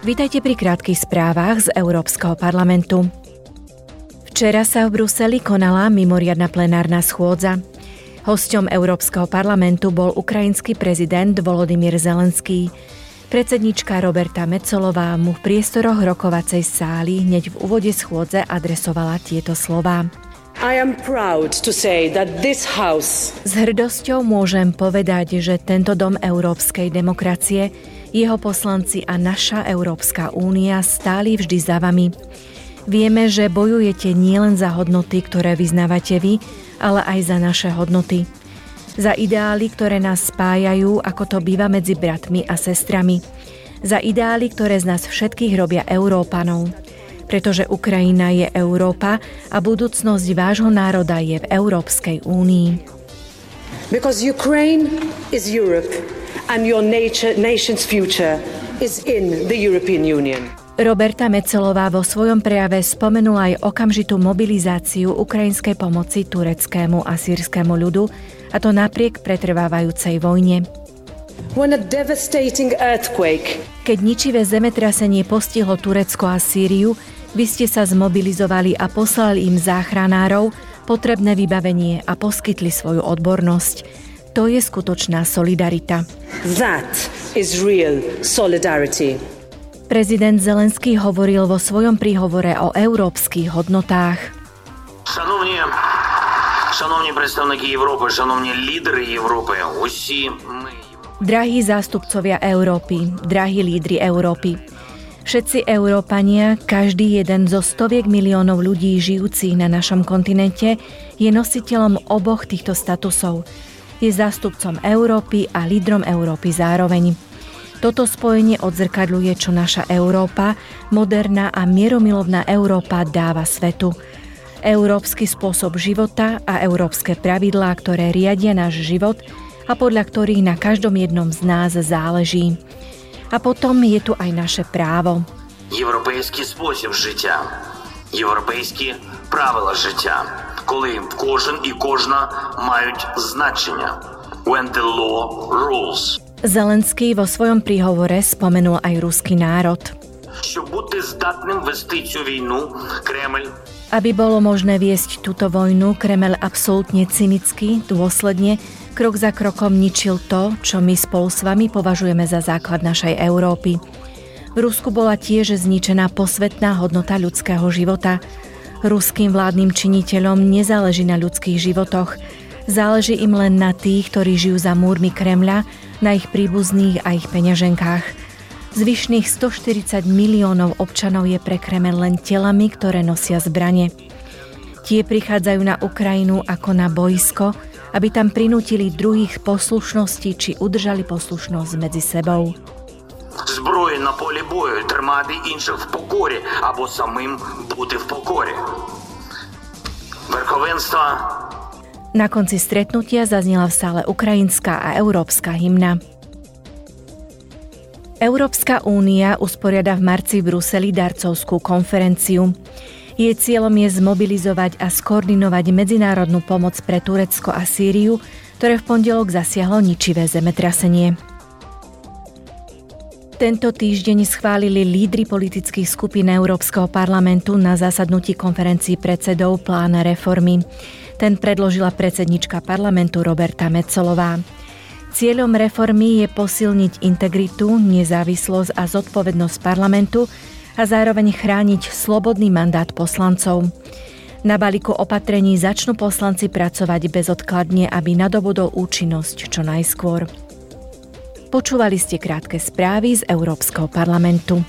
Vítajte pri krátkých správach z Európskeho parlamentu. Včera sa v Bruseli konala mimoriadna plenárna schôdza. Hosťom Európskeho parlamentu bol ukrajinský prezident Volodymyr Zelenský. Predsednička Roberta Mecolová mu v priestoroch rokovacej sály hneď v úvode schôdze adresovala tieto slová. I am proud to say that this house... S hrdosťou môžem povedať, že tento dom európskej demokracie jeho poslanci a naša Európska únia stáli vždy za vami. Vieme, že bojujete nielen za hodnoty, ktoré vyznávate vy, ale aj za naše hodnoty. Za ideály, ktoré nás spájajú, ako to býva medzi bratmi a sestrami. Za ideály, ktoré z nás všetkých robia Európanov. Pretože Ukrajina je Európa a budúcnosť vášho národa je v Európskej únii. Because Ukraine is Europe and your nature, nation's future is in the European Union. Roberta Mecelová vo svojom prejave spomenula aj okamžitú mobilizáciu ukrajinskej pomoci tureckému a sírskému ľudu, a to napriek pretrvávajúcej vojne. When a devastating earthquake Keď ničivé zemetrasenie postihlo Turecko a Sýriu, vy ste sa zmobilizovali a poslali im záchranárov, potrebné vybavenie a poskytli svoju odbornosť. To je skutočná solidarita. That is real solidarity. Prezident Zelenský hovoril vo svojom príhovore o európskych hodnotách. Šanovní, šanovní predstavníky Európy, šanovní lídry Európy, my... Drahí zástupcovia Európy, drahí lídry Európy, všetci Európania, každý jeden zo stoviek miliónov ľudí žijúcich na našom kontinente je nositeľom oboch týchto statusov – je zástupcom Európy a lídrom Európy zároveň. Toto spojenie odzrkadľuje, čo naša Európa, moderná a mieromilovná Európa dáva svetu. Európsky spôsob života a európske pravidlá, ktoré riadia náš život a podľa ktorých na každom jednom z nás záleží. A potom je tu aj naše právo. Європейський спосіб життя, європейські правила життя коли кожен і кожна мають значення. When the law rules. Zelenský vo svojom príhovore spomenul aj ruský národ. Щоб бути здатним вести цю війну, Кремль aby bolo možné viesť túto vojnu, Kremel absolútne cynicky, dôsledne, krok za krokom ničil to, čo my spolu s vami považujeme za základ našej Európy. V Rusku bola tiež zničená posvetná hodnota ľudského života, Ruským vládnym činiteľom nezáleží na ľudských životoch. Záleží im len na tých, ktorí žijú za múrmi Kremľa, na ich príbuzných a ich peňaženkách. Zvyšných 140 miliónov občanov je pre Kremel len telami, ktoré nosia zbranie. Tie prichádzajú na Ukrajinu ako na boisko, aby tam prinútili druhých poslušnosti či udržali poslušnosť medzi sebou зброї на полі бою, тримати інших в покорі або самим бути в покорі. Верховенство Na konci stretnutia zaznela v sále ukrajinská a európska hymna. Európska únia usporiada v marci v Bruseli darcovskú konferenciu. Jej cieľom je zmobilizovať a skoordinovať medzinárodnú pomoc pre Turecko a Sýriu, ktoré v pondelok zasiahlo ničivé zemetrasenie. Tento týždeň schválili lídry politických skupín Európskeho parlamentu na zasadnutí konferencii predsedov plán reformy. Ten predložila predsednička parlamentu Roberta Mecolová. Cieľom reformy je posilniť integritu, nezávislosť a zodpovednosť parlamentu a zároveň chrániť slobodný mandát poslancov. Na balíku opatrení začnú poslanci pracovať bezodkladne, aby nadobudol účinnosť čo najskôr. Počúvali ste krátke správy z Európskeho parlamentu.